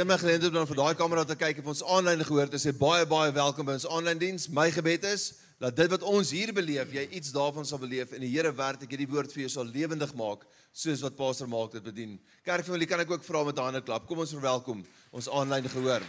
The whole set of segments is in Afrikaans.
My geleentheid om vir daai kamera te kyk of ons aanlyn gehoor het. Ek sê baie baie welkom by ons aanlyn diens. My gebed is dat dit wat ons hier beleef, jy iets daarvan sal beleef en die Here werk ek hierdie woord vir jou sal lewendig maak soos wat Pastor maak dit bedien. Kerkfamilie, kan ek ook vra met 'n hande klap. Kom ons verwelkom ons aanlyn gehoor.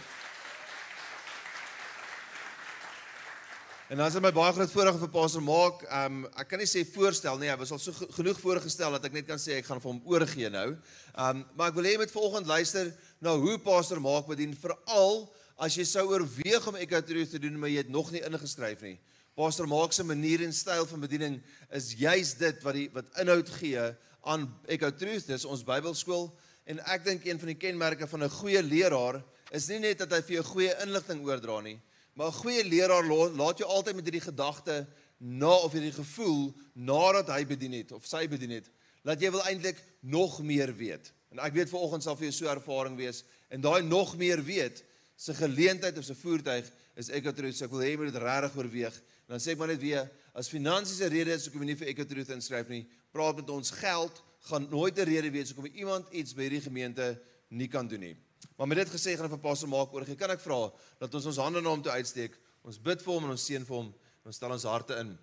En dan is dit my baie groot voorreg vir Pastor maak. Um ek kan nie sê voorstel nie, hy was al so genoeg voorgestel dat ek net kan sê ek gaan vir hom oorgee nou. Um maar ek wil hê jy moet volgende luister na hoe Pastor maak bedien veral as jy sou oorweeg om ekatruth te doen maar jy het nog nie ingeskryf nie. Pastor Mark se manier en styl van bediening is juis dit wat die wat inhoud gee aan Echo Truth, dis ons Bybelskool en ek dink een van die kenmerke van 'n goeie leraar is nie net dat hy vir jou goeie inligting oordra nie, maar 'n goeie leraar laat jou altyd met hierdie gedagte na of hierdie gevoel nadat hy bedien het of sy bedien het, dat jy wil eintlik nog meer weet. En ek weet vanoggend sal vir jou so ervaring wees en daai nog meer weet se geleentheid of se voertuig is Echo Truth. So ek wil hê jy moet dit regtig oorweeg dan sê ek maar net weer as finansies 'n rede is hoekom jy nie vir Ekotruth inskryf nie, praat met ons geld gaan nooit 'n rede wees hoekom iemand iets by hierdie gemeente nie kan doen nie. Maar met dit gesê gaan ek vir Pastor maak oor. Kan ek vra dat ons ons hande na hom toe uitsteek. Ons bid vir hom en ons seën vir hom en ons stel ons harte in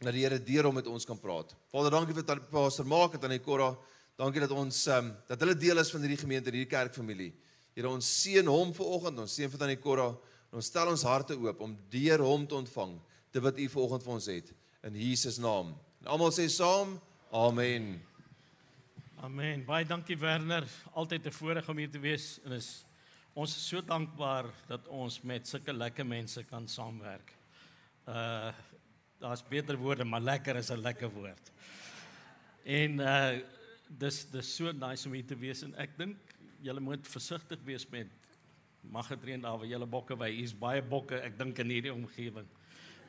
dat die Here deur hom met ons kan praat. Vader, dankie vir Pastor maak dit aan die Korra. Dankie dat ons um, dat hulle deel is van hierdie gemeente, hierdie kerkfamilie. Here ons seën hom vanoggend, ons seën vir tannie Korra. Ons stel ons harte oop om deur hom te ontvang dit wat u vanoggend vir ons het in Jesus naam. En almal sê saam, amen. Amen. Baie dankie Werner. Altyd 'n voorreg om hier te wees en is ons is so dankbaar dat ons met sulke lekker mense kan saamwerk. Uh daar's beter woorde, maar lekker is 'n lekker woord. En uh dis dis so nice om hier te wees en ek dink julle moet versigtig wees met mag gedreën daar waar julle bokke by. Hier's baie bokke, ek dink in hierdie omgewing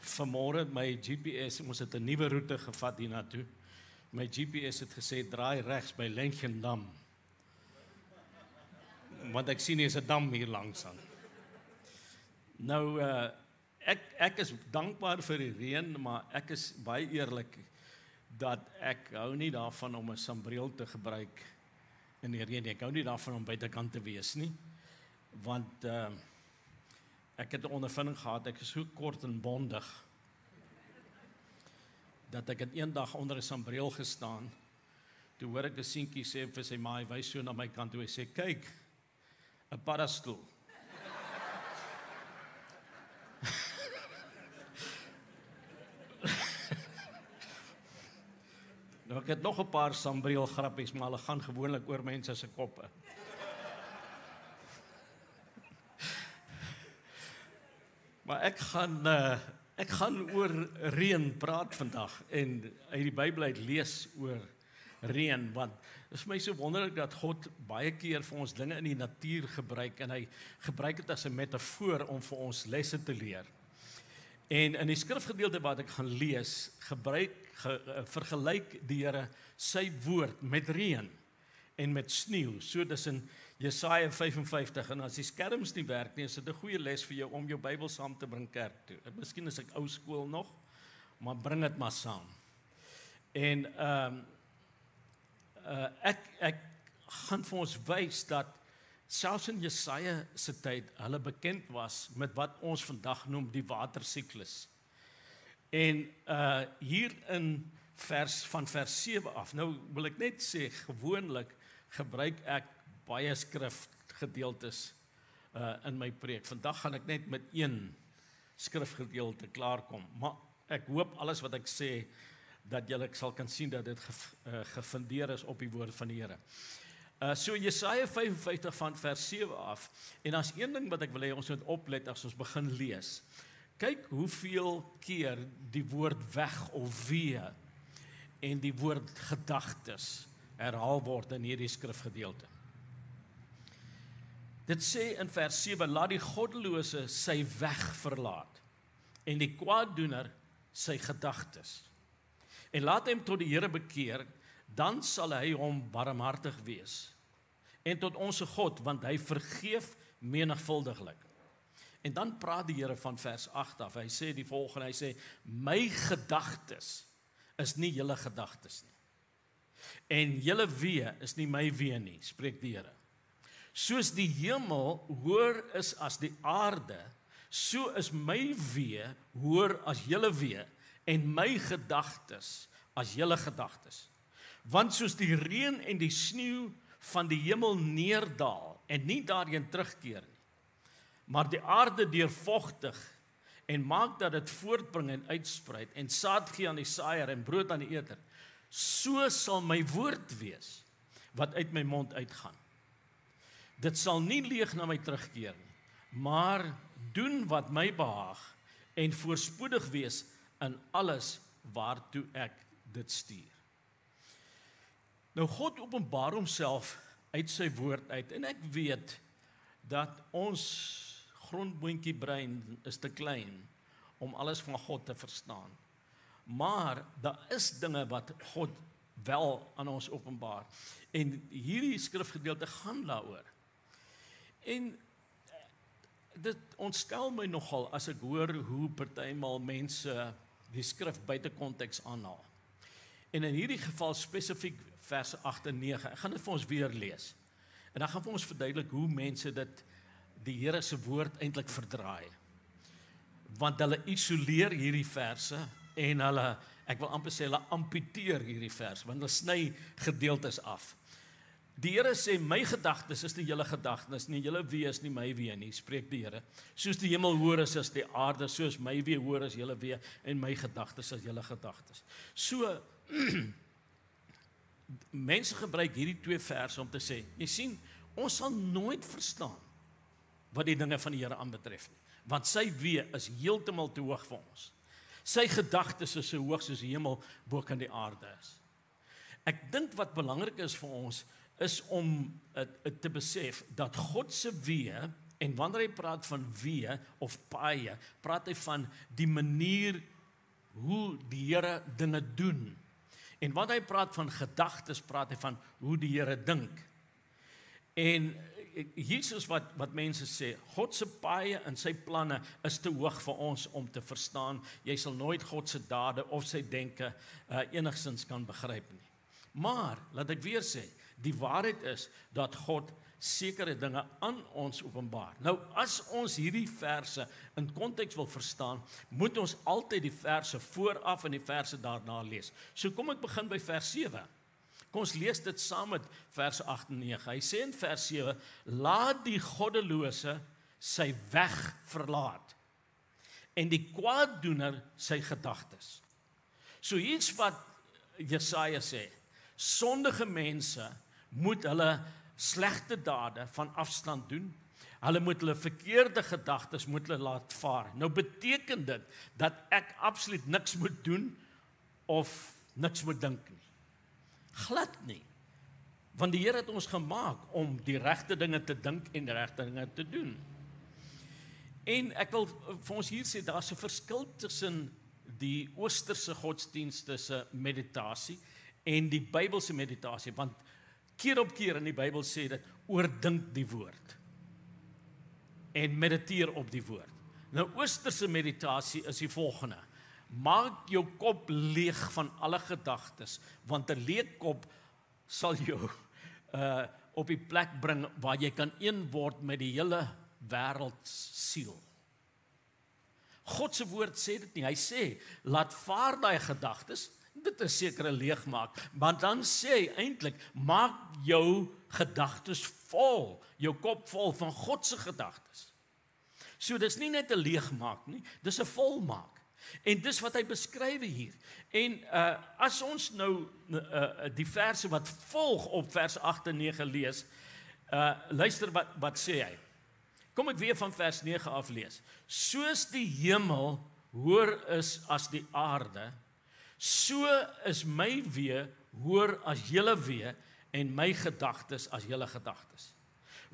vanmôre my GPS, ons het 'n nuwe roete gevat hiernatoe. My GPS het gesê draai regs by Lenchendam. Want ek sien hier's 'n dam hier langs aan. Nou uh ek ek is dankbaar vir die reën, maar ek is baie eerlik dat ek hou nie daarvan om 'n sambreel te gebruik in die reën nie. Ek hou nie daarvan om buitekant te wees nie. Want uh ek het 'n ondervinding gehad, ek is so kort en bondig dat ek het eendag onder 'n sambreel gestaan. Toe hoor ek 'n seentjie sê vir sy ma, hy wys so na my kant toe hy sê, "Kyk, 'n paddastoel." Het nog 'n paar sambreel grappies, maar hulle gaan gewoonlik oor mense se koppe. Maar ek gaan uh, ek gaan oor reën praat vandag en uit die Bybel uit lees oor reën want dit is my so wonderlik dat God baie keer vir ons dinge in die natuur gebruik en hy gebruik dit as 'n metafoor om vir ons lesse te leer. En in die skrifgedeelte wat ek gaan lees, gebruik ge, uh, vergelyk die Here sy woord met reën en met sneeu. So dis in Jesaja 55 en as die skerms nie werk nie, is dit 'n goeie les vir jou om jou Bybel saam te bring kerk toe. Ek miskien is ek ou skool nog, maar bring dit maar saam. En ehm um, uh, ek ek gaan vir ons wys dat selfs in Jesaja se tyd hulle bekend was met wat ons vandag noem die watersiklus. En uh hier in vers van vers 7 af. Nou wil ek net sê gewoonlik gebruik ek baie skrifgedeeltes uh in my preek. Vandag gaan ek net met een skrifgedeelte klaarkom, maar ek hoop alles wat ek sê dat julle sal kan sien dat dit ge, uh, gefundeer is op die woord van die Here. Uh so Jesaja 55 van vers 7 af. En as een ding wat ek wil hê ons moet oplet as ons begin lees. Kyk hoeveel keer die woord weg of weer en die woord gedagtes herhaal word in hierdie skrifgedeelte. Dit sê in vers 7 laat die goddelose sy weg verlaat en die kwaaddoener sy gedagtes. En laat hom tot die Here bekeer, dan sal hy hom barmhartig wees. En tot ons God, want hy vergeef menigvuldiglik. En dan praat die Here van vers 8 af. Hy sê die volgende, hy sê my gedagtes is nie julle gedagtes nie. En julle wee is nie my wee nie, spreek die Here. Soos die hemel hoër is as die aarde, so is my wee hoër as julle wee en my gedagtes as julle gedagtes. Want soos die reën en die sneeu van die hemel neerdal en nie daarheen terugkeer nie, maar die aarde deurvogtig en maak dat dit voortbring en uitsprei en saad gee aan die saaier en brood aan die eter, so sal my woord wees wat uit my mond uitgaan. Dit sal nie leeg na my terugkeer nie, maar doen wat my behaag en voorspoedig wees in alles waartoe ek dit stuur. Nou God openbaar homself uit sy woord uit en ek weet dat ons grondboontjie brein is te klein om alles van God te verstaan. Maar daar is dinge wat God wel aan ons openbaar. En hierdie skrifgedeelte gaan daaroor. En dit ontstel my nogal as ek hoor hoe partymal mense die skrif buite konteks aanhaal. En in hierdie geval spesifiek verse 8 en 9. Ek gaan dit vir ons weer lees. En dan gaan vir ons verduidelik hoe mense dit die Here se woord eintlik verdraai. Want hulle isoleer hierdie verse en hulle ek wil amper sê hulle amputeer hierdie vers want hulle sny gedeeltes af. Die Here sê my gedagtes is nie julle gedagtes nie, julle wee is nie my wee nie, spreek die Here. Soos die hemel hoër is as die aarde, soos my wee hoër is julle wee en my gedagtes as julle gedagtes. So mense gebruik hierdie twee verse om te sê, jy sien, ons sal nooit verstaan wat die dinge van die Here aanbetref nie, want sy wee is heeltemal te hoog vir ons. Sy gedagtes is so hoog soos die hemel bo kan die aarde is. Ek dink wat belangrik is vir ons is om het, het te besef dat God se wee en wanneer hy praat van wee of paie, praat hy van die manier hoe die Here dinge doen. En wanneer hy praat van gedagtes, praat hy van hoe die Here dink. En Jesus wat wat mense sê, God se paie en sy planne is te hoog vir ons om te verstaan. Jy sal nooit God se dade of sy denke uh, enigsins kan begryp nie. Maar laat ek weer sê, die waarheid is dat God sekere dinge aan ons openbaar. Nou as ons hierdie verse in konteks wil verstaan, moet ons altyd die verse vooraf en die verse daarna lees. So kom ek begin by vers 7. Kom ons lees dit saam met vers 8 en 9. Hy sê in vers 7: "Laat die goddelose sy weg verlaat en die kwaaddoener sy gedagtes." So iets wat Jesaja sê, sondige mense moet hulle slegte dade van afstand doen. Hulle moet hulle verkeerde gedagtes moet hulle laat vaar. Nou beteken dit dat ek absoluut niks moet doen of niks moet dink nie. Glad nie. Want die Here het ons gemaak om die regte dinge te dink en die regte dinge te doen. En ek wil vir ons hier sê daar's 'n verskil tussen die oosterse godsdienste se meditasie en die Bybelse meditasie want keer op keer in die Bybel sê dit oordink die woord en mediteer op die woord. Nou oosterse meditasie is die volgende: Maak jou kop leeg van alle gedagtes, want 'n leeg kop sal jou uh op die plek bring waar jy kan een word met die hele wêreld siel. God se woord sê dit nie. Hy sê: "Laat vaar daai gedagtes." dit 'n sekere leegmaak. Maar dan sê hy eintlik maak jou gedagtes vol, jou kop vol van God se gedagtes. So dis nie net 'n leegmaak nie, dis 'n volmaak. En dis wat hy beskryf hier. En uh as ons nou uh die verse wat volg op vers 8 en 9 lees, uh luister wat wat sê hy. Kom ek weer van vers 9 af lees. Soos die hemel hoër is as die aarde, So is my wee hoor as julle wee en my gedagtes as julle gedagtes.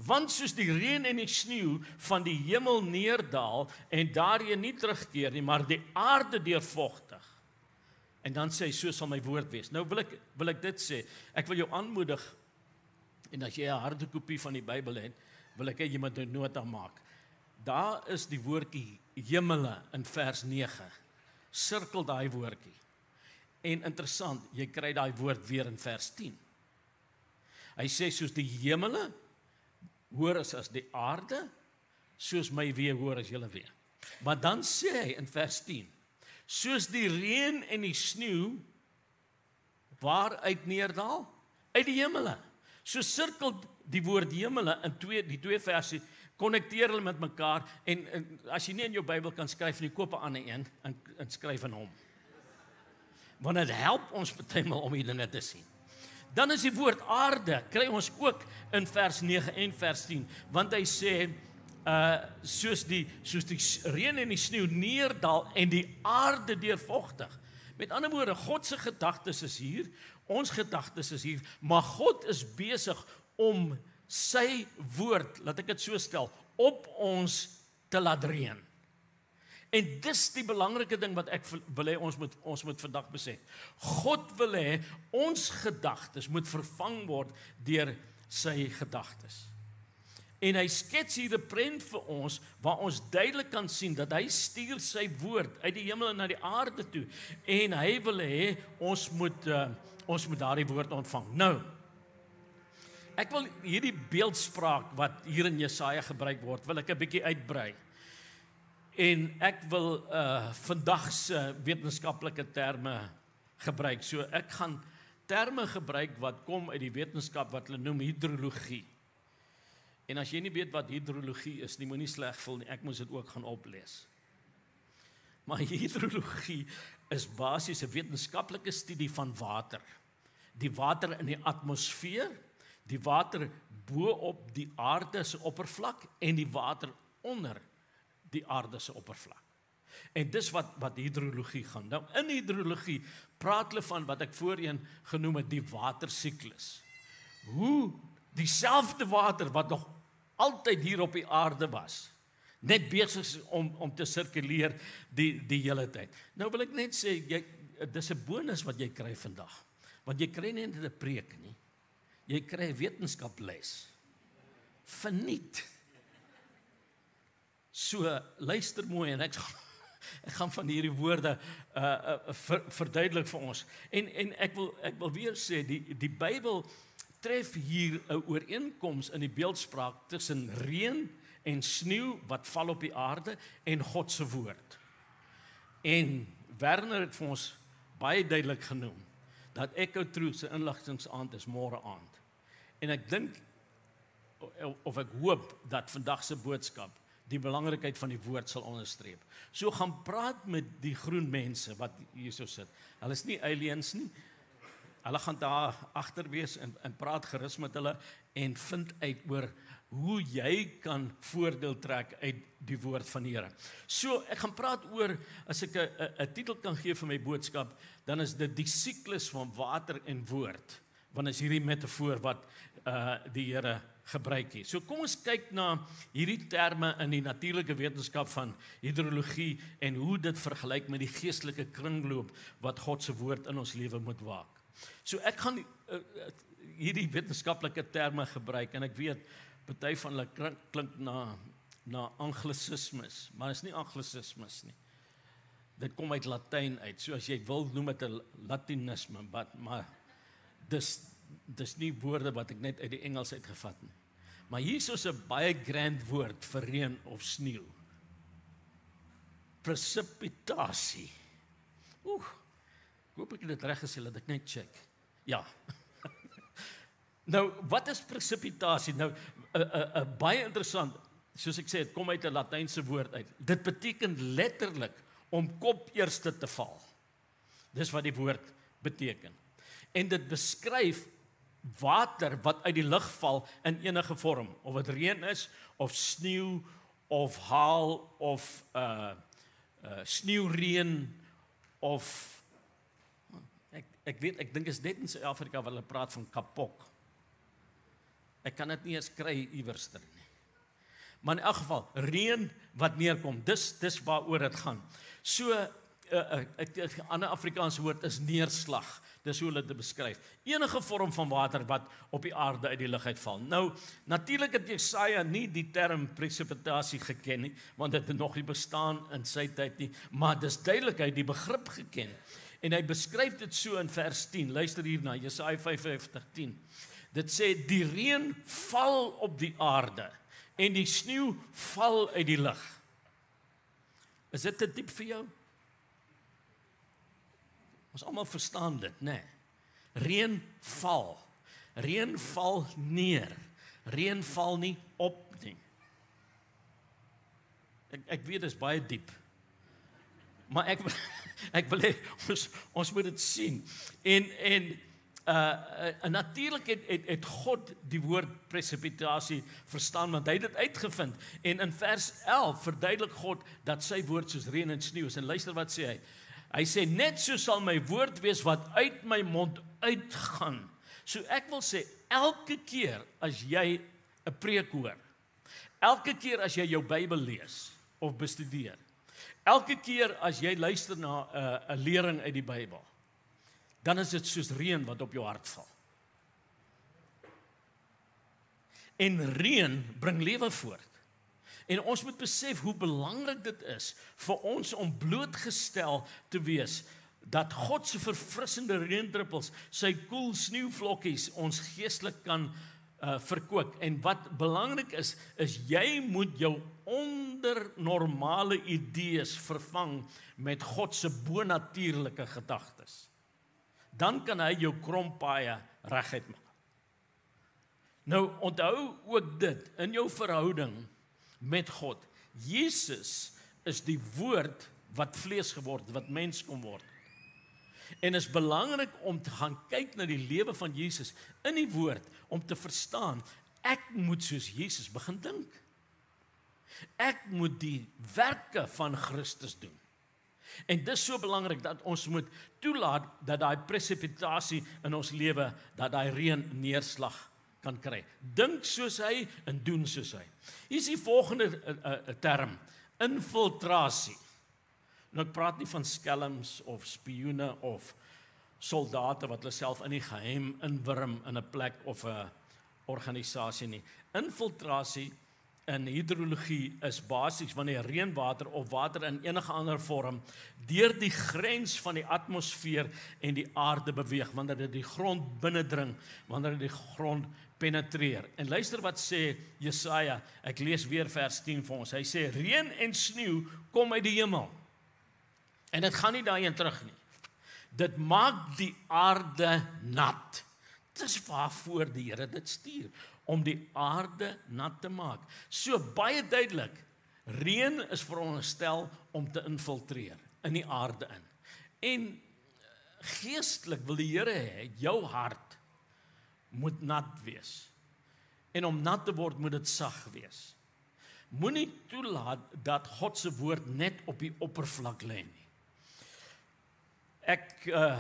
Want soos die reën en die sneeu van die hemel neerdal en daarheen nie terugkeer nie, maar die aarde deurvogtig. En dan sê hy so sal my woord wees. Nou wil ek wil ek dit sê. Ek wil jou aanmoedig en as jy 'n harde kopie van die Bybel het, wil ek hê jy moet 'n nota maak. Daar is die woordjie hemele in vers 9. Sirkel daai woordjie. En interessant, jy kry daai woord weer in vers 10. Hy sê soos die hemele hoor is as die aarde, soos my wee hoor as julle wee. Maar dan sê hy in vers 10: Soos die reën en die sneeu waaruit neerdal uit die hemele. So sirkel die woord hemele in twee die twee verse konnekteer hulle met mekaar en, en as jy nie in jou Bybel kan skryf nie, koop 'n ander een en, en skryf in hom. Want dit help ons baie maal om hierdie net te sien. Dan is die woord aarde kry ons ook in vers 9 en vers 10 want hy sê uh soos die soos die reën en die sneeu neerdal en die aarde deurvogtig. Met ander woorde, God se gedagtes is hier, ons gedagtes is hier, maar God is besig om sy woord, laat ek dit so stel, op ons te laat reën. En dis die belangrike ding wat ek wil hê ons moet ons moet vandag besef. God wil hê ons gedagtes moet vervang word deur sy gedagtes. En hy skets hier 'n prent vir ons waar ons duidelik kan sien dat hy stuur sy woord uit die hemel na die aarde toe en hy wil hê ons moet uh, ons moet daardie woord ontvang. Nou Ek wil hierdie beeldspraak wat hier in Jesaja gebruik word, wil ek 'n bietjie uitbrei. En ek wil uh vandag se wetenskaplike terme gebruik. So ek gaan terme gebruik wat kom uit die wetenskap wat hulle noem hidrologie. En as jy nie weet wat hidrologie is nie, moenie sleg voel nie. Ek moes dit ook gaan oplees. Maar hidrologie is basies 'n wetenskaplike studie van water. Die water in die atmosfeer die water bo op die aarde se oppervlak en die water onder die aarde se oppervlak. En dis wat wat hidrologie gaan. Nou in hidrologie praat hulle van wat ek voorheen genoem het die watersiklus. Hoe dieselfde water wat nog altyd hier op die aarde was, net besig is om om te sirkuleer die die hele tyd. Nou wil ek net sê jy dis 'n bonus wat jy kry vandag. Want jy kry nie net 'n preek nie jy kry wetenskaples. Verniet. So luister mooi en ek ek gaan van hierdie woorde uh, uh ver, verduidelik vir ons. En en ek wil ek wil weer sê die die Bybel tref hier 'n ooreenkoms in die beeldspraak tussen reën en sneeu wat val op die aarde en God se woord. En Werner het vir ons baie duidelik genoem dat Echo Truth se inligtingsaand is môre aand. En ek dink of ek hoop dat vandag se boodskap die belangrikheid van die woord sal onderstreep. So gaan praat met die groen mense wat hierso sit. Hulle is nie aliens nie. Hulle gaan daar agter wees en en praat gerus met hulle en vind uit oor hoe jy kan voordeel trek uit die woord van die Here. So ek gaan praat oor as ek 'n 'n titel kan gee vir my boodskap, dan is dit die siklus van water en woord want is hierdie metafoor wat uh die Here gebruik hier. So kom ons kyk na hierdie terme in die natuurlike wetenskap van hidrologie en hoe dit vergelyk met die geestelike kringloop wat God se woord in ons lewe moet waak. So ek gaan uh, hierdie wetenskaplike terme gebruik en ek weet party van hulle klink, klink na na anglisismes, maar is nie anglisismes nie. Dit kom uit Latyn uit. So as jy wil noem dit 'n latinisme, maar dis dis nie woorde wat ek net uit die Engels uitgevat nie. Maar is 'n baie grand woord vir reën of sneeu. Precipitasie. Oek. Hoop ek het dit reg gesê dat ek net check. Ja. nou, wat is precipitasie? Nou 'n 'n 'n baie interessant, soos ek sê, dit kom uit 'n Latynse woord uit. Dit beteken letterlik om kop eerste te val. Dis wat die woord beteken en dit beskryf water wat uit die lug val in enige vorm of dit reën is of sneeu of haal of uh uh sneeureën of ek ek weet ek dink is net in Suid-Afrika waar hulle praat van kapok. Ek kan dit nie eens kry iewerster nie. Maar in elk geval reën wat neerkom, dis dis waaroor dit gaan. So 'n uh, 'n uh, ander Afrikaanse woord is neerslag. Dis hoe hulle dit beskryf. Enige vorm van water wat op die aarde uit die lug uitval. Nou, natuurlik het Jesaja nie die term presipitasie geken nie, want dit het nog nie bestaan in sy tyd nie, maar dis duidelik hy die begrip geken. En hy beskryf dit so in vers 10. Luister hier na Jesaja 55:10. Dit sê die reën val op die aarde en die sneeu val uit die lug. Is dit te diep vir jou? Ons almal verstaan dit, né? Nee. Reën val. Reën val neer. Reën val nie op nie. Ek ek weet dit is baie diep. Maar ek ek wil hê ons ons moet dit sien. En en uh, uh natuurlik het, het het God die woord presipitasie verstaan want hy het dit uitgevind en in vers 11 verduidelik God dat sy woord soos reën en sneeu is en luister wat sê hy hy sê net so sal my woord wees wat uit my mond uitgaan so ek wil sê elke keer as jy 'n preek hoor elke keer as jy jou Bybel lees of bestudeer elke keer as jy luister na 'n uh, 'n lering uit die Bybel dan is dit soos reën wat op jou hart val. En reën bring lewe voort. En ons moet besef hoe belangrik dit is vir ons om blootgestel te wees dat God se verfrissende reendruppels, sy koel sneeuvlokkies ons geestelik kan uh verkoop. En wat belangrik is, is jy moet jou onder normale idees vervang met God se bonatuurlike gedagtes dan kan hy jou krompaaie reguit maak. Nou onthou ook dit in jou verhouding met God. Jesus is die woord wat vlees geword, wat mens kom word. En is belangrik om te gaan kyk na die lewe van Jesus in die woord om te verstaan ek moet soos Jesus begin dink. Ek moet die werke van Christus doen. En dis so belangrik dat ons moet toelaat dat daai presipitasie in ons lewe, dat daai reën neerslag kan kry. Dink soos hy en doen soos hy. Hier is die volgende uh, uh, term: infiltrasie. Nou ek praat nie van skelms of spioene of soldate wat hulle self in die geheim inwurm in 'n plek of 'n organisasie nie. Infiltrasie in hidrologie is basies wanneer reënwater of water in enige ander vorm deur die grens van die atmosfeer en die aarde beweeg wanneer dit die grond binnendring wanneer dit die grond penetreer. En luister wat sê Jesaja ek lees weer vers 10 vir ons. Hy sê reën en sneeu kom uit die hemel. En dit gaan nie daarheen terug nie. Dit maak die aarde nat. Dis waarvoor die Here dit stuur om die aarde nat te maak. So baie duidelik, reën is veronderstel om te infiltreer in die aarde in. En geestelik wil die Here hê jou hart moet nat wees. En om nat te word moet dit sag wees. Moenie toelaat dat God se woord net op die oppervlak lê nie. Ek uh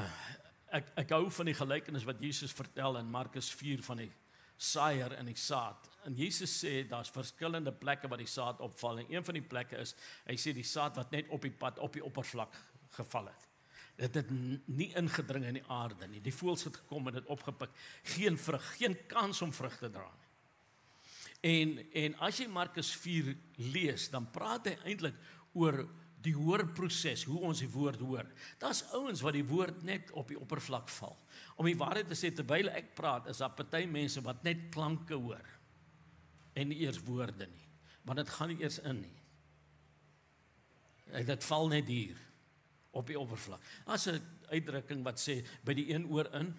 ek ek hou van die gelykenis wat Jesus vertel in Markus 4 van die saaier in die saad. En Jesus sê daar's verskillende plekke waar die saad opval en een van die plekke is hy sê die saad wat net op die pad op die oppervlak geval het. Dit het nie ingedring in die aarde nie. Die voëls het gekom en dit opgepik. Geen vrug, geen kans om vrug te dra nie. En en as jy Markus 4 lees, dan praat hy eintlik oor die hoorproses, hoe ons die woord hoor. Daar's ouens wat die woord net op die oppervlak val. Om die waarheid te sê terwyl ek praat, is daar party mense wat net klanke hoor en nie eers woorde nie, want dit gaan nie eers in nie. En dit val net hier op die oppervlak. Daar's 'n uitdrukking wat sê by die een oor in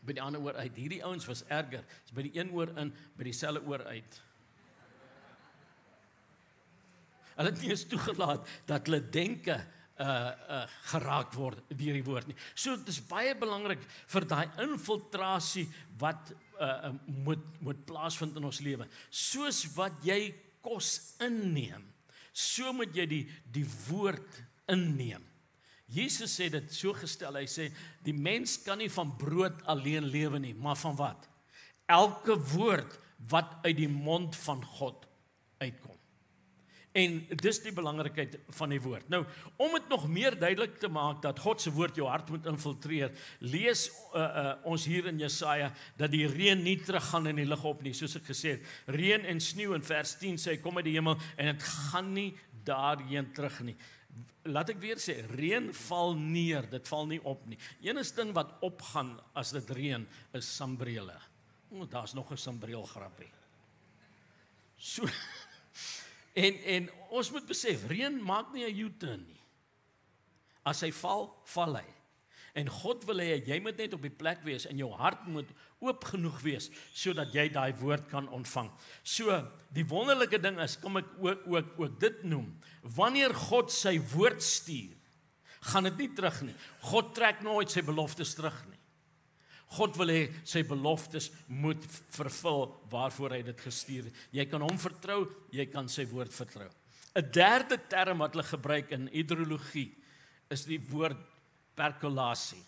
by die ander oor uit. Hierdie ouens was erger. Dis by die een oor in, by dieselfde oor uit. Hulle het nie eens toegelaat dat hulle denke uh uh geraak word deur die woord nie. So dit is baie belangrik vir daai infiltrasie wat uh, uh moet moet plaasvind in ons lewe. Soos wat jy kos inneem, so moet jy die die woord inneem. Jesus sê dit so gestel. Hy sê die mens kan nie van brood alleen lewe nie, maar van wat? Elke woord wat uit die mond van God uitkom. En dis die belangrikheid van die woord. Nou, om dit nog meer duidelik te maak dat God se woord jou hart moet infiltreer, lees uh, uh, ons hier in Jesaja dat die reën nie teruggaan in die lug op nie, soos ek gesê het. Reën en sneeu in vers 10 sê kom uit die hemel en dit gaan nie daarheen terug nie. Laat ek weer sê, reën val neer, dit val nie op nie. Enigste ding wat opgaan as dit reën is sambrele. O, daar's nog 'n sambreel grappie. So en en ons moet besef, reën maak nie 'n U-turn nie. As hy val, val hy. En God wil hê jy moet net op die plek wees en jou hart moet oop genoeg wees sodat jy daai woord kan ontvang. So, die wonderlike ding is, kom ek ook ook ook dit noem, wanneer God sy woord stuur, gaan dit nie terug nie. God trek nooit sy beloftes terug nie. God wil hê sy beloftes moet vervul waarvoor hy dit gestuur het. Jy kan hom vertrou, jy kan sy woord vertrou. 'n Derde term wat hulle gebruik in hidrologie is die woord perkolasie.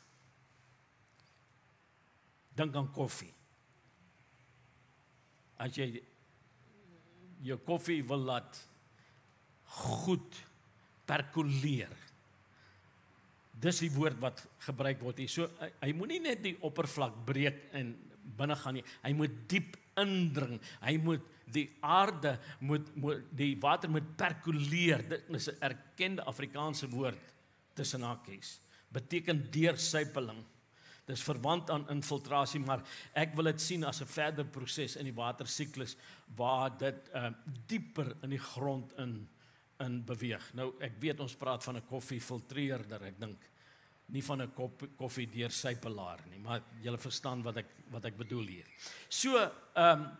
Dink aan koffie. As jy jou koffie wil laat goed perkoleer. Dis die woord wat gebruik word hier. So hy, hy moenie net die oppervlak breek en binne gaan nie. Hy moet diep indring. Hy moet die aarde moet, moet die water moet perkoleer. Dit is 'n erkende Afrikaanse woord tussen hakies beteken deursypeling. Dis verwant aan infiltrasie, maar ek wil dit sien as 'n verder proses in die watersiklus waar dit uh dieper in die grond in in beweeg. Nou ek weet ons praat van 'n koffiefiltreerder, ek dink nie van 'n koffie deursypelaar nie, maar jy verstaan wat ek wat ek bedoel hier. So, ehm um,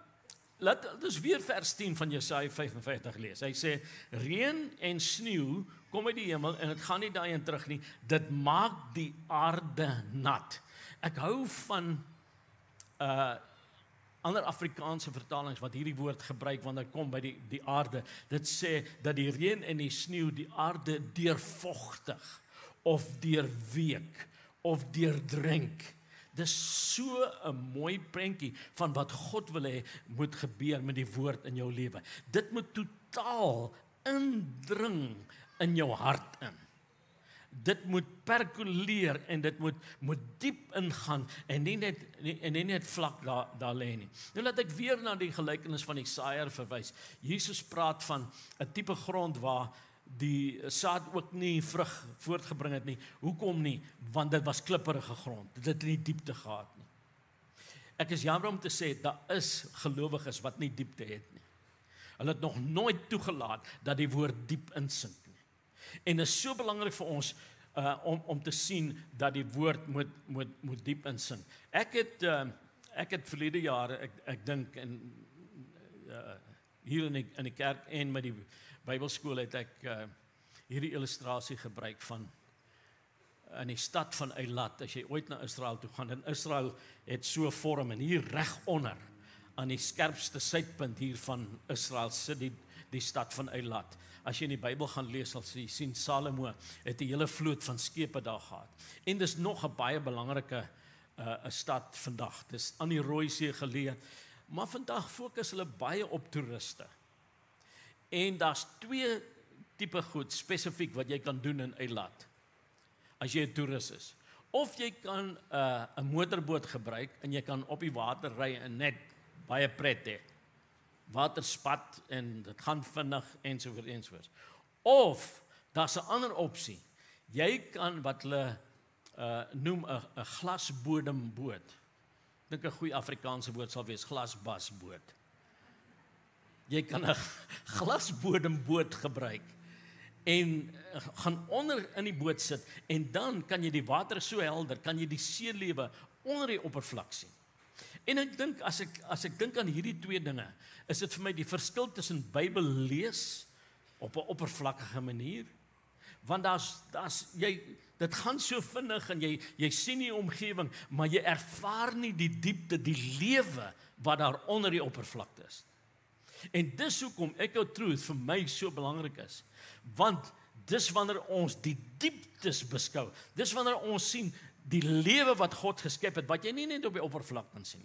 laat ons weer vers 10 van Jesaja 55 lees. Hy sê reën en sneeu kom uit die hemel en dit gaan nie daai in terug nie. Dit maak die aarde nat. Ek hou van uh ander Afrikaanse vertalings wat hierdie woord gebruik wanneer kom by die die aarde. Dit sê dat die reën en die sneeu die aarde deurvogtig of deurweek of deurdrink. Dis so 'n mooi prentjie van wat God wil hê moet gebeur met die woord in jou lewe. Dit moet totaal indring in jou hart in. Dit moet perkuleer en dit moet moet diep ingaan en nie net nie, en nie net vlak daar daar lê nie. Nou laat ek weer na die gelykenis van die saaier verwys. Jesus praat van 'n tipe grond waar die saad ook nie vrug voortgebring het nie. Hoekom nie? Want dit was klipperige grond. Dit het nie diepte gehad nie. Ek is jammer om te sê daar is gelowiges wat nie diepte het nie. Hulle het nog nooit toegelaat dat die woord diep insink. En dit is so belangrik vir ons uh om om te sien dat die woord moet moet moet diep insink. Ek het uh ek het verlede jare ek ek dink in uh hier in die, in die kerk en met die Bybelskool het ek uh hierdie illustrasie gebruik van in die stad van Eilat as jy ooit na Israel toe gaan in Israel het so vorm en hier reg onder aan die skerpste suidpunt hier van Israel sit die die stad van Eilat. As jy in die Bybel gaan lees, sal jy sien Salomo het 'n hele vloot van skepe daar gehad. En dis nog 'n baie belangrike 'n uh, stad vandag. Dis aan die Rooi See geleë. Maar vandag fokus hulle baie op toeriste. En daar's twee tipe goed spesifiek wat jy kan doen in Eilat. As jy 'n toerist is. Of jy kan 'n uh, 'n motorboot gebruik en jy kan op die water ry en net baie pret hê water spat en dit gaan vinnig ensovoorts ensovoorts. Of daar's 'n ander opsie. Jy kan wat hulle uh noem 'n 'n glasbodemboot. Dink 'n goeie Afrikaanse woord sal wees glasbasboot. Jy kan 'n glasbodemboot gebruik en uh, gaan onder in die boot sit en dan kan jy die water so helder, kan jy die see lewe onder die oppervlak sien. En ek dink as ek as ek dink aan hierdie twee dinge, is dit vir my die verskil tussen Bybel lees op 'n oppervlakkige manier want daar's daar's jy dit gaan so vinnig en jy jy sien die omgewing maar jy ervaar nie die diepte die lewe wat daar onder die oppervlakte is. En dis hoekom ek jou truth vir my so belangrik is. Want dis wanneer ons die dieptes beskou. Dis wanneer ons sien die lewe wat God geskep het wat jy nie net op die oppervlak kan sien.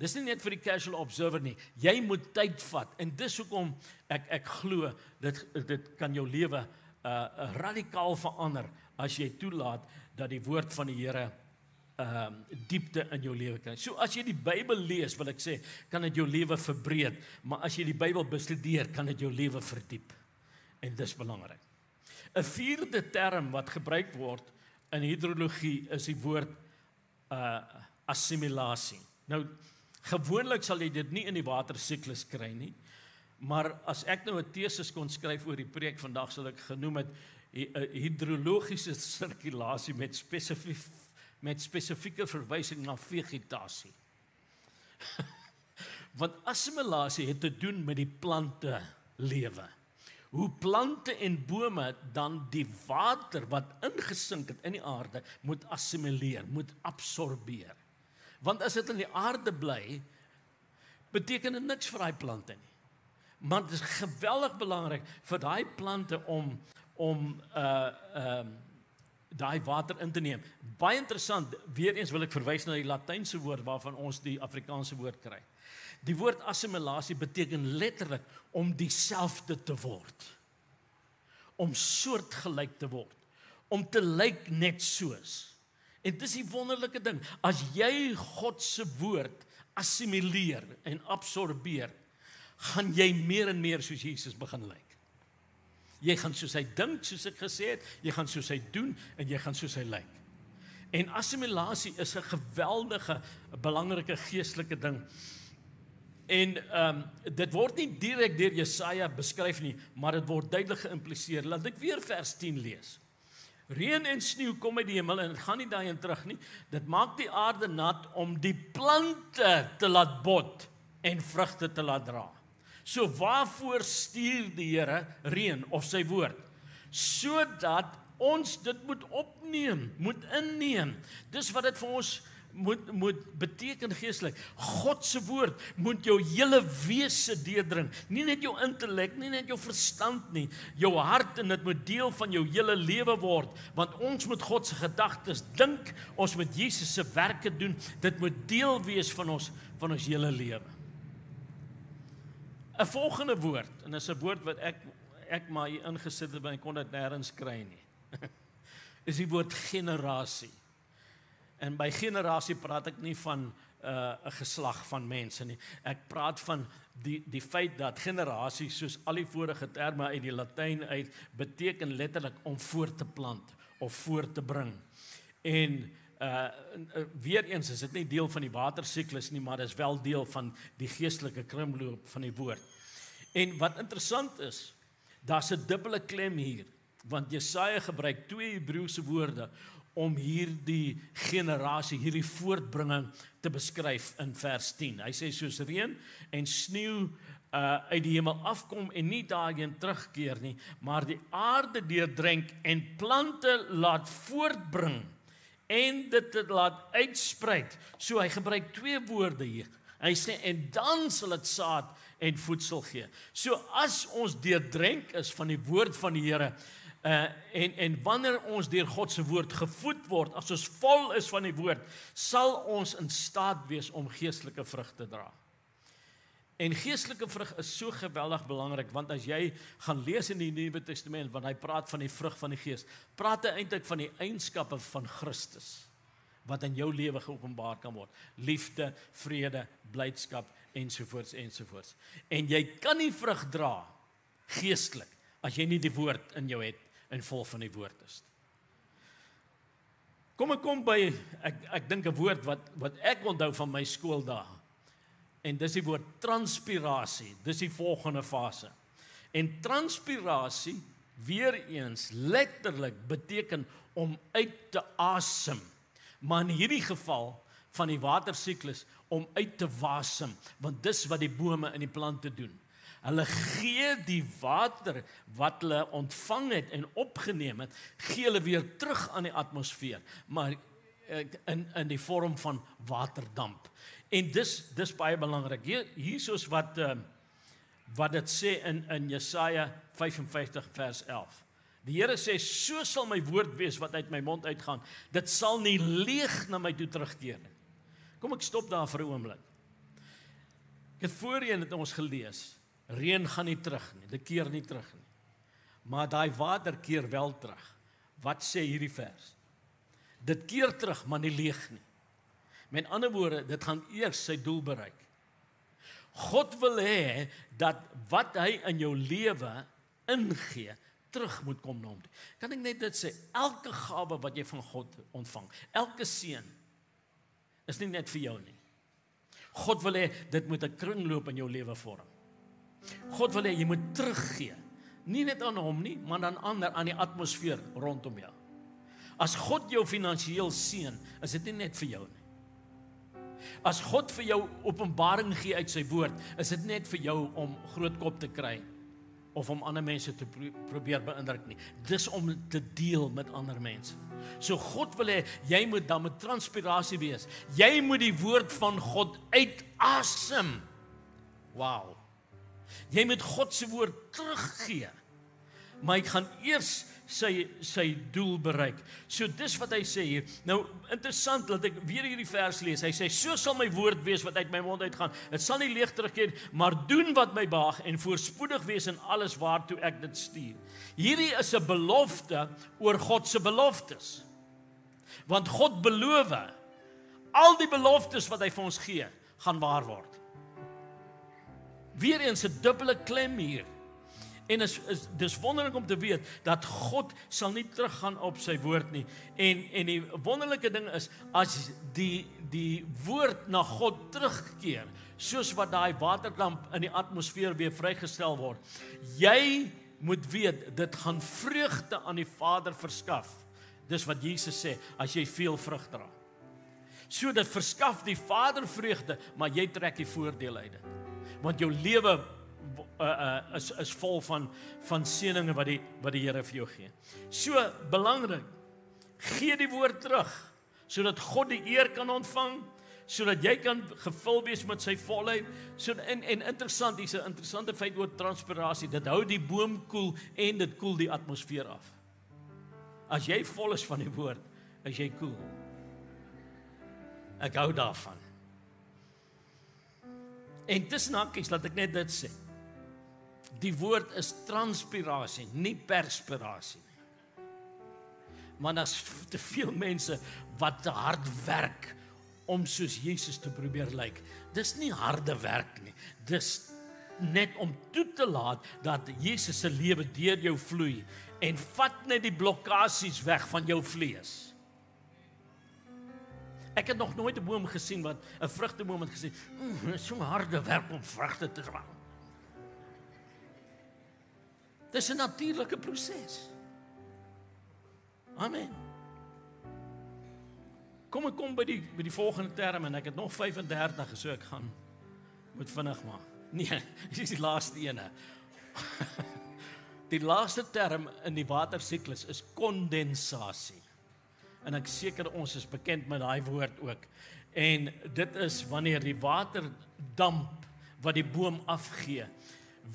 Dis nie net vir die casual observer nie. Jy moet tyd vat en dis hoekom ek ek glo dit dit kan jou lewe uh radikaal verander as jy toelaat dat die woord van die Here uh, diepte in jou lewe kry. So as jy die Bybel lees, wil ek sê, kan dit jou lewe verbreek, maar as jy die Bybel bestudeer, kan dit jou lewe verdiep. En dis belangrik. 'n Vierde term wat gebruik word in hidrologie is die woord uh assimilasie. Nou gewoonlik sal jy dit nie in die watersiklus kry nie. Maar as ek nou 'n teses kon skryf oor die preek vandag sal ek genoem het hidrologiese sirkulasie met spesifiek met spesifieke verwysing na vegetasie. Want assimilasie het te doen met die plante lewe. Hoe plante en bome dan die water wat ingesink het in die aarde moet assimileer, moet absorbeer. Want as dit in die aarde bly, beteken dit niks vir daai plante nie. Maar dit is geweldig belangrik vir daai plante om om uh ehm uh, daai water in te neem. Baie interessant. Weereens wil ek verwys na die Latynse woord waarvan ons die Afrikaanse woord kry. Die woord assimilasie beteken letterlik om dieselfde te word. Om soortgelyk te word. Om te lyk net soos. En dis die wonderlike ding, as jy God se woord assimileer en absorbeer, gaan jy meer en meer soos Jesus begin lyk. Jy gaan soos hy dink, soos ek gesê het, jy gaan soos hy doen en jy gaan soos hy lyk. En assimilasie is 'n geweldige belangrike geestelike ding. En ehm um, dit word nie direk deur Jesaja beskryf nie, maar dit word duidelik geïmpliseer. Laat ek weer vers 10 lees. Reën en sneeu kom uit die hemel en gaan nie daarheen terug nie. Dit maak die aarde nat om die plante te laat bot en vrugte te laat dra. So waarvoor stuur die Here reën of sy woord? Sodat ons dit moet opneem, moet inneem. Dis wat dit vir ons moet moet beteken geestelik. God se woord moet jou hele wese deurdring. Nie net jou intellek, nie net jou verstand nie, jou hart en dit moet deel van jou hele lewe word, want ons moet God se gedagtes dink, ons moet Jesus se werke doen. Dit moet deel wees van ons van ons hele lewe. 'n Volgende woord, en dis 'n woord wat ek ek maar hier ingesit het, maar ek kon dit nêrens kry nie. is die woord generasie. En by generasie praat ek nie van uh, 'n geslag van mense nie. Ek praat van die die feit dat generasie soos al die vorige terme uit die Latyn uit beteken letterlik om voort te plant of voort te bring. En uh weer eens is dit nie deel van die watersiklus nie, maar dit is wel deel van die geestelike krimloop van die woord. En wat interessant is, daar's 'n dubbele klem hier, want Jesaja gebruik twee Hebreëse woorde om hierdie generasie, hierdie voortbringing te beskryf in vers 10. Hy sê soos reën en sneeu uh uit die hemel afkom en nie daarheen terugkeer nie, maar die aarde deurdrink en plante laat voortbring en dit laat uitsprei. So hy gebruik twee woorde hier. Hy sê en dan sal dit saad en voedsel gee. So as ons deurdrink is van die woord van die Here, Uh en en wanneer ons deur God se woord gevoed word, as ons vol is van die woord, sal ons in staat wees om geestelike vrug te dra. En geestelike vrug is so geweldig belangrik want as jy gaan lees in die Nuwe Testament wanneer hy praat van die vrug van die Gees, praat hy eintlik van die eienskappe van Christus wat in jou lewe geopenbaar kan word. Liefde, vrede, blydskap ensovoorts ensovoorts. En jy kan nie vrug dra geestelik as jy nie die woord in jou het en vol van die woord is. Kom ek kom by ek ek dink 'n woord wat wat ek onthou van my skooldae. En dis die woord transpirasie. Dis die volgende fase. En transpirasie weer eens letterlik beteken om uit te asem. Maar in hierdie geval van die watersiklus om uit te wasem, want dis wat die bome en die plante doen. Hulle gee die water wat hulle ontvang het en opgeneem het, gee hulle weer terug aan die atmosfeer, maar eh, in in die vorm van waterdamp. En dis dis baie belangrik. Hier hiersoos wat uh, wat dit sê in in Jesaja 55 vers 11. Die Here sê so sal my woord wees wat uit my mond uitgaan. Dit sal nie leeg na my toe terugkeer nie. Kom ek stop daar vir 'n oomblik. Ek het voorheen het ons gelees Reën gaan nie terug nie. Dit keer nie terug nie. Maar daai water keer wel terug. Wat sê hierdie vers? Dit keer terug, maar nie leeg nie. Met ander woorde, dit gaan eers sy doel bereik. God wil hê dat wat hy in jou lewe ingee, terug moet kom na hom. Kan ek net dit sê, elke gawe wat jy van God ontvang, elke seën is nie net vir jou nie. God wil hê dit moet 'n kringloop in jou lewe vorm. God wil hê jy moet teruggee. Nie net aan hom nie, maar aan ander aan die atmosfeer rondom jou. As God jou finansiëel seën, is dit nie net vir jou nie. As God vir jou openbaring gee uit sy woord, is dit net vir jou om groot kop te kry of om ander mense te pro probeer beïndruk nie. Dis om te deel met ander mense. So God wil hê jy moet dan met transpirasie wees. Jy moet die woord van God uitasem. Wow. Jy moet God se woord teruggee. Maar hy gaan eers sy sy doel bereik. So dis wat hy sê hier. Nou interessant dat ek weer hierdie vers lees. Hy sê so sal my woord wees wat uit my mond uitgaan. Dit sal nie leeg terugkeer, maar doen wat my behaag en voorspoedig wees in alles waartoe ek dit stuur. Hierdie is 'n belofte oor God se beloftes. Want God beloof al die beloftes wat hy vir ons gee, gaan waar word. Weereens 'n dubbele klem hier. En is is dis wonderlik om te weet dat God sal nie teruggaan op sy woord nie. En en die wonderlike ding is as die die woord na God terugkeer, soos wat daai waterklamp in die atmosfeer weer vrygestel word. Jy moet weet dit gaan vreugde aan die Vader verskaf. Dis wat Jesus sê as jy veel vrug dra. So dit verskaf die Vader vreugde, maar jy trek die voordeel uit dit. Want jou lewe uh, uh, is is vol van van seëninge wat die wat die Here vir jou gee. So belangrik. Gee die woord terug sodat God die eer kan ontvang, sodat jy kan gevul wees met sy volheid. So en en interessant, hier's 'n interessante feit oor transpirasie. Dit hou die boom koel en dit koel die atmosfeer af. As jy vol is van die woord, is jy koel. Ek hou daarvan. En tussen hakkies laat ek net dit sê. Die woord is transpirasie, nie perspirasie nie. Maar daar's te veel mense wat te hard werk om soos Jesus te probeer lyk. Dis nie harde werk nie. Dis net om toe te laat dat Jesus se lewe deur jou vloei en vat net die blokkades weg van jou vlees. Ek het nog nooit 'n boom gesien wat 'n vrugteboom het gesê, "Mmm, so harde werk om vrugte te dra." Dis 'n natuurlike proses. Amen. Kom ek kom by die by die volgende term en ek het nog 35 so ek gaan moet vinnig maak. Nee, dis die laaste ene. Die laaste term in die watersiklus is kondensasie. En ek seker ons is bekend met daai woord ook. En dit is wanneer die waterdamp wat die boom afgee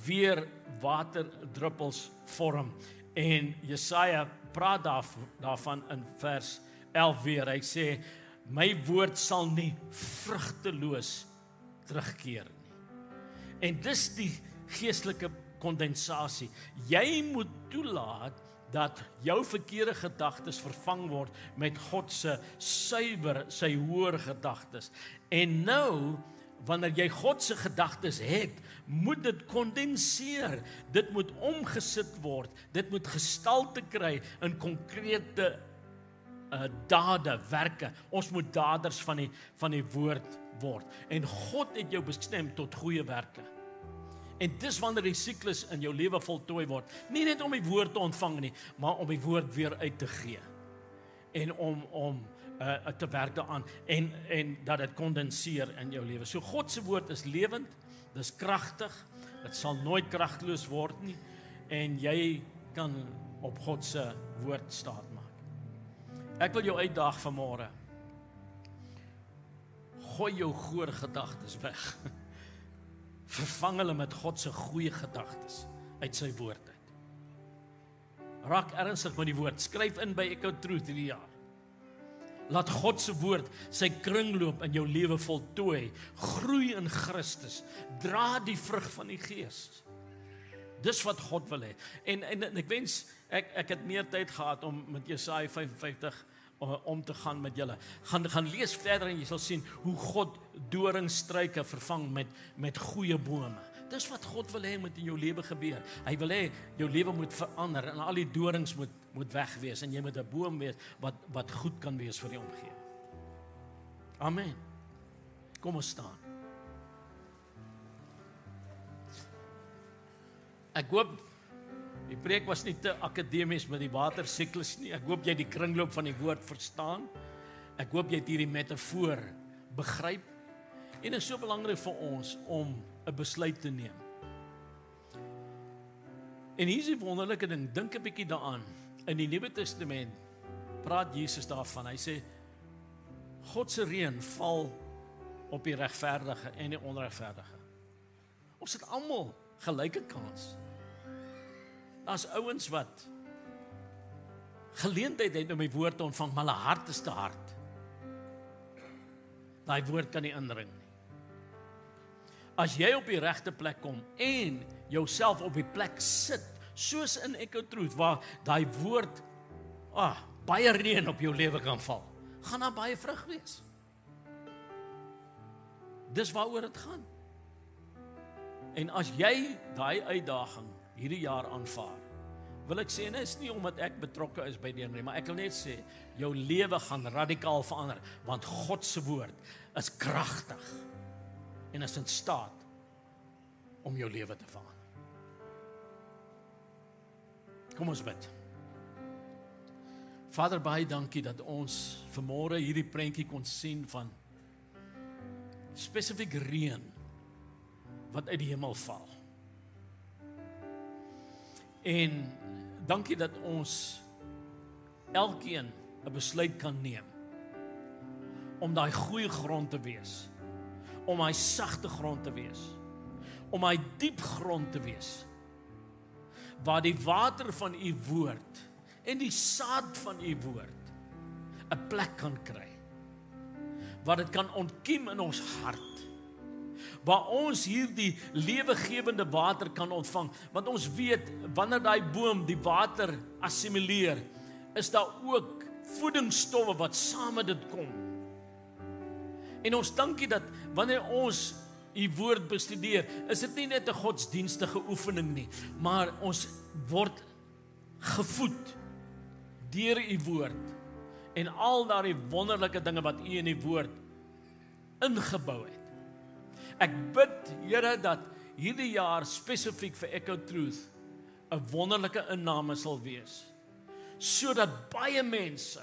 weer waterdruppels vorm. En Jesaja praat daar, daarvan in vers 11 weer. Hy sê my woord sal nie vrugteloos terugkeer nie. En dis die geestelike kondensasie. Jy moet toelaat dat jou verkeerde gedagtes vervang word met God se suiwer, sy hoër gedagtes. En nou wanneer jy God se gedagtes het, moet dit kondenseer. Dit moet omgesit word. Dit moet gestalte kry in konkrete uh dade, werke. Ons moet daders van die van die woord word. En God het jou bestem tot goeie werke. En dis wanneer die siklus in jou lewe voltooi word, nie net om die woord te ontvang nie, maar om die woord weer uit te gee. En om om uh te werk daaraan en en dat dit kondenseer in jou lewe. So God se woord is lewend, dis kragtig. Dit sal nooit kragteloos word nie en jy kan op God se woord staan maak. Ek wil jou uitdaag vanmôre. Gooi jou goeie gedagtes weg. Vervang hulle met God se goeie gedagtes uit sy woord uit. Raak ernstig met die woord. Skryf in by Echo Truth hierdie jaar. Laat God se woord sy kringloop in jou lewe voltooi. Groei in Christus. Dra die vrug van die Gees. Dis wat God wil hê. En, en en ek wens ek ek het meer tyd gehad om met Jesaja 55 om te gaan met julle. Gaan gaan lees verder en jy sal sien hoe God doringstruike vervang met met goeie bome. Dis wat God wil hê moet in jou lewe gebeur. Hy wil hê jou lewe moet verander en al die dorings moet moet weg wees en jy moet 'n boom wees wat wat goed kan wees vir die omgewing. Amen. Kom ons staan. Ek hoop die preek was nie te akademies met die watersiklus nie. Ek hoop jy die kringloop van die woord verstaan. Ek hoop jy het hierdie metafoor begryp. En dit is so belangrik vir ons om 'n besluit te neem. En hier is die wonderlike ding, dink 'n bietjie daaraan. In die Nuwe Testament praat Jesus daarvan. Hy sê God se reën val op die regverdige en die onregverdige. Ons het almal gelyke kans. Daar's ouens wat geleentheid het om die woord te ontvang, maar hulle hart is te hard. Daai woord kan nie indring nie. As jy op die regte plek kom en jouself op die plek sit, soos in Echo Truth waar daai woord ah, baie reën op jou lewe kan val, gaan daar baie vrug wees. Dis waaroor dit gaan. En as jy daai uitdaging hierdie jaar aanvaar, wil ek sê en is nie omdat ek betrokke is by die nie, maar ek wil net sê jou lewe gaan radikaal verander want God se woord is kragtig en is in staat om jou lewe te verander. Kom ons bid. Vader baie dankie dat ons vanmôre hierdie prentjie kon sien van spesifiek reën wat uit die hemel val. En dankie dat ons elkeen 'n besluit kan neem om daai goeie grond te wees, om daai sagte grond te wees, om daai diep grond te wees waar die water van u woord en die saad van u woord 'n plek kan kry. Waar dit kan ontkiem in ons hart waar ons hierdie lewegewende water kan ontvang want ons weet wanneer daai boom die water assimileer is daar ook voedingsstowwe wat saam met dit kom en ons dankie dat wanneer ons u woord bestudeer is dit nie net 'n godsdienstige oefening nie maar ons word gevoed deur u woord. En al daardie wonderlike dinge wat u in die woord ingebou het. Ek bid Here dat hierdie jaar spesifiek vir Echo Truth 'n wonderlike inname sal wees sodat baie mense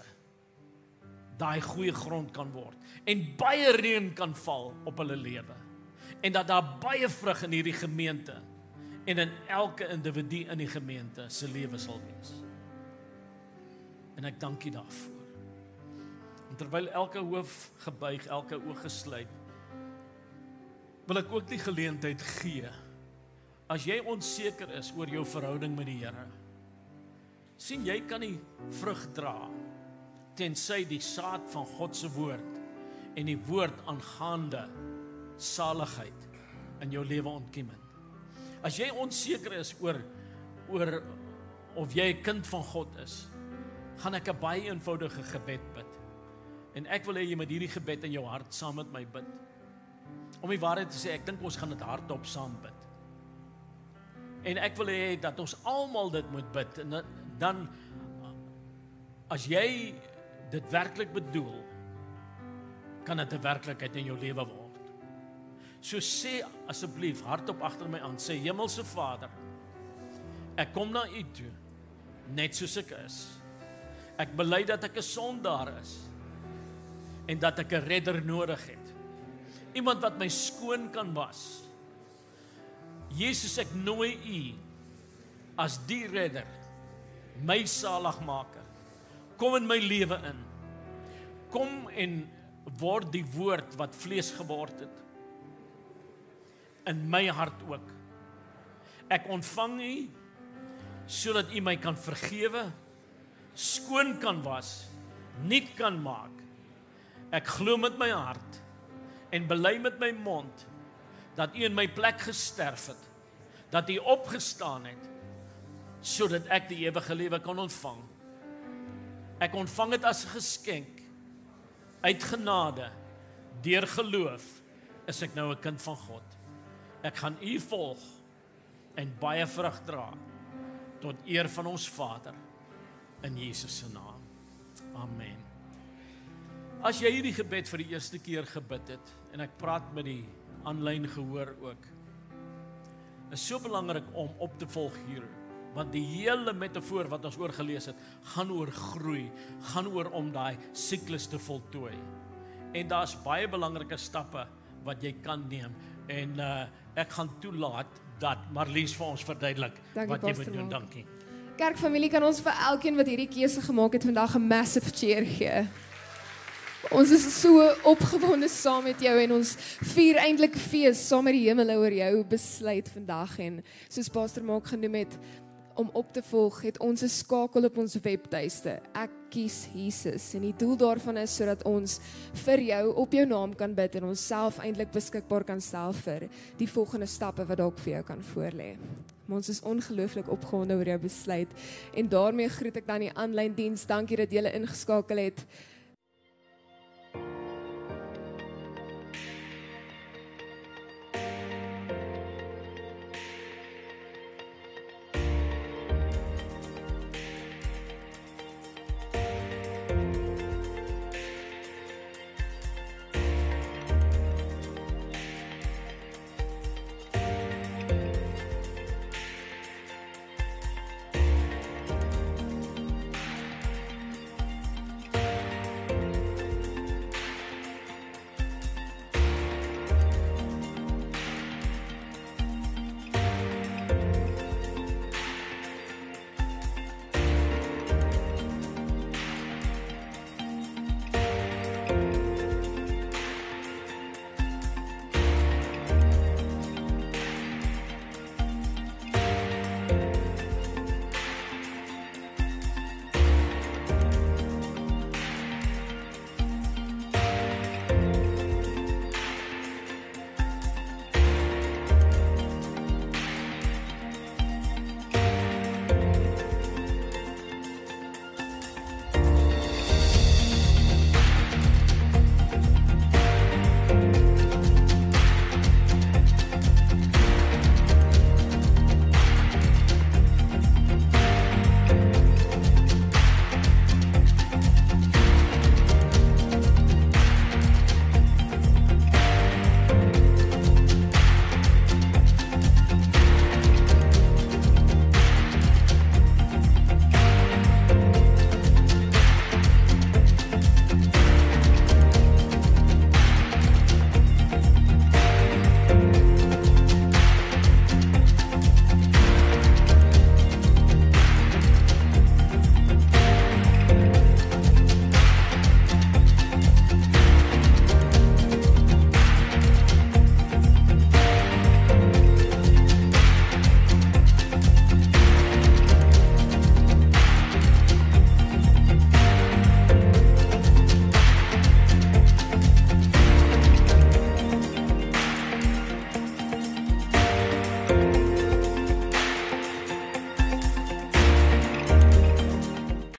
daai goeie grond kan word en baie reën kan val op hulle lewe en dat daar baie vrug in hierdie gemeente en in elke individu in die gemeente se lewe sal wees. En ek dank U daarvoor. En terwyl elke hoof gebuig, elke oog gesluit wil ek ook die geleentheid gee. As jy onseker is oor jou verhouding met die Here, sien jy kan nie vrug dra tensy die saad van God se woord en die woord aangaande saligheid in jou lewe ontkiem het. As jy onseker is oor oor of jy 'n kind van God is, gaan ek 'n baie eenvoudige gebed bid. En ek wil hê jy moet hierdie gebed in jou hart saam met my bid om die waarheid te sê, ek dink ons gaan dit hardop saam bid. En ek wil hê dat ons almal dit moet bid en dan as jy dit werklik bedoel, kan dit 'n werklikheid in jou lewe word. So sê asseblief hardop agter my aan, sê Hemelse Vader, ek kom na U toe net soos ek is. Ek bely dat ek 'n sondaar is en dat ek 'n redder nodig het iemand wat my skoon kan was. Jesus, ek nooi U as die redder, my saligmaker. Kom in my lewe in. Kom en word die woord wat vlees geword het in my hart ook. Ek ontvang U sodat U my kan vergewe, skoon kan was, nuut kan maak. Ek glo met my hart en bely met my mond dat U in my plek gesterf het, dat U opgestaan het sodat ek die ewige lewe kan ontvang. Ek ontvang dit as 'n geskenk uit genade deur geloof is ek nou 'n kind van God. Ek gaan U volg en baie vrug dra tot eer van ons Vader in Jesus se naam. Amen. As jy hierdie gebed vir die eerste keer gebid het en ek praat met die aanlyn gehoor ook. is so belangrik om op te volg hier want die hele metafoor wat ons oorgelees het gaan oor groei, gaan oor om daai siklus te voltooi. En daar's baie belangrike stappe wat jy kan neem en uh ek gaan toelaat dat Marlies vir ons verduidelik Dankie, wat jy moet doen. Dankie. Kerkfamilie kan ons vir elkeen wat hierdie keuse gemaak het vandag 'n massive cheer gee. Ons is so opgewonde saam met jou en ons vier eintlik fees saam met die hemel oor jou besluit vandag en soos Pastor Maak genoem het om op te volg het ons 'n skakel op ons webtuiste. Ek kies Jesus en die doel daarvan is sodat ons vir jou op jou naam kan bid en onsself eintlik beskikbaar kan stel vir die volgende stappe wat dalk vir jou kan voorlê. Ons is ongelooflik opgewonde oor jou besluit en daarmee groet ek dan die aanlyn diens. Dankie dat julle ingeskakel het.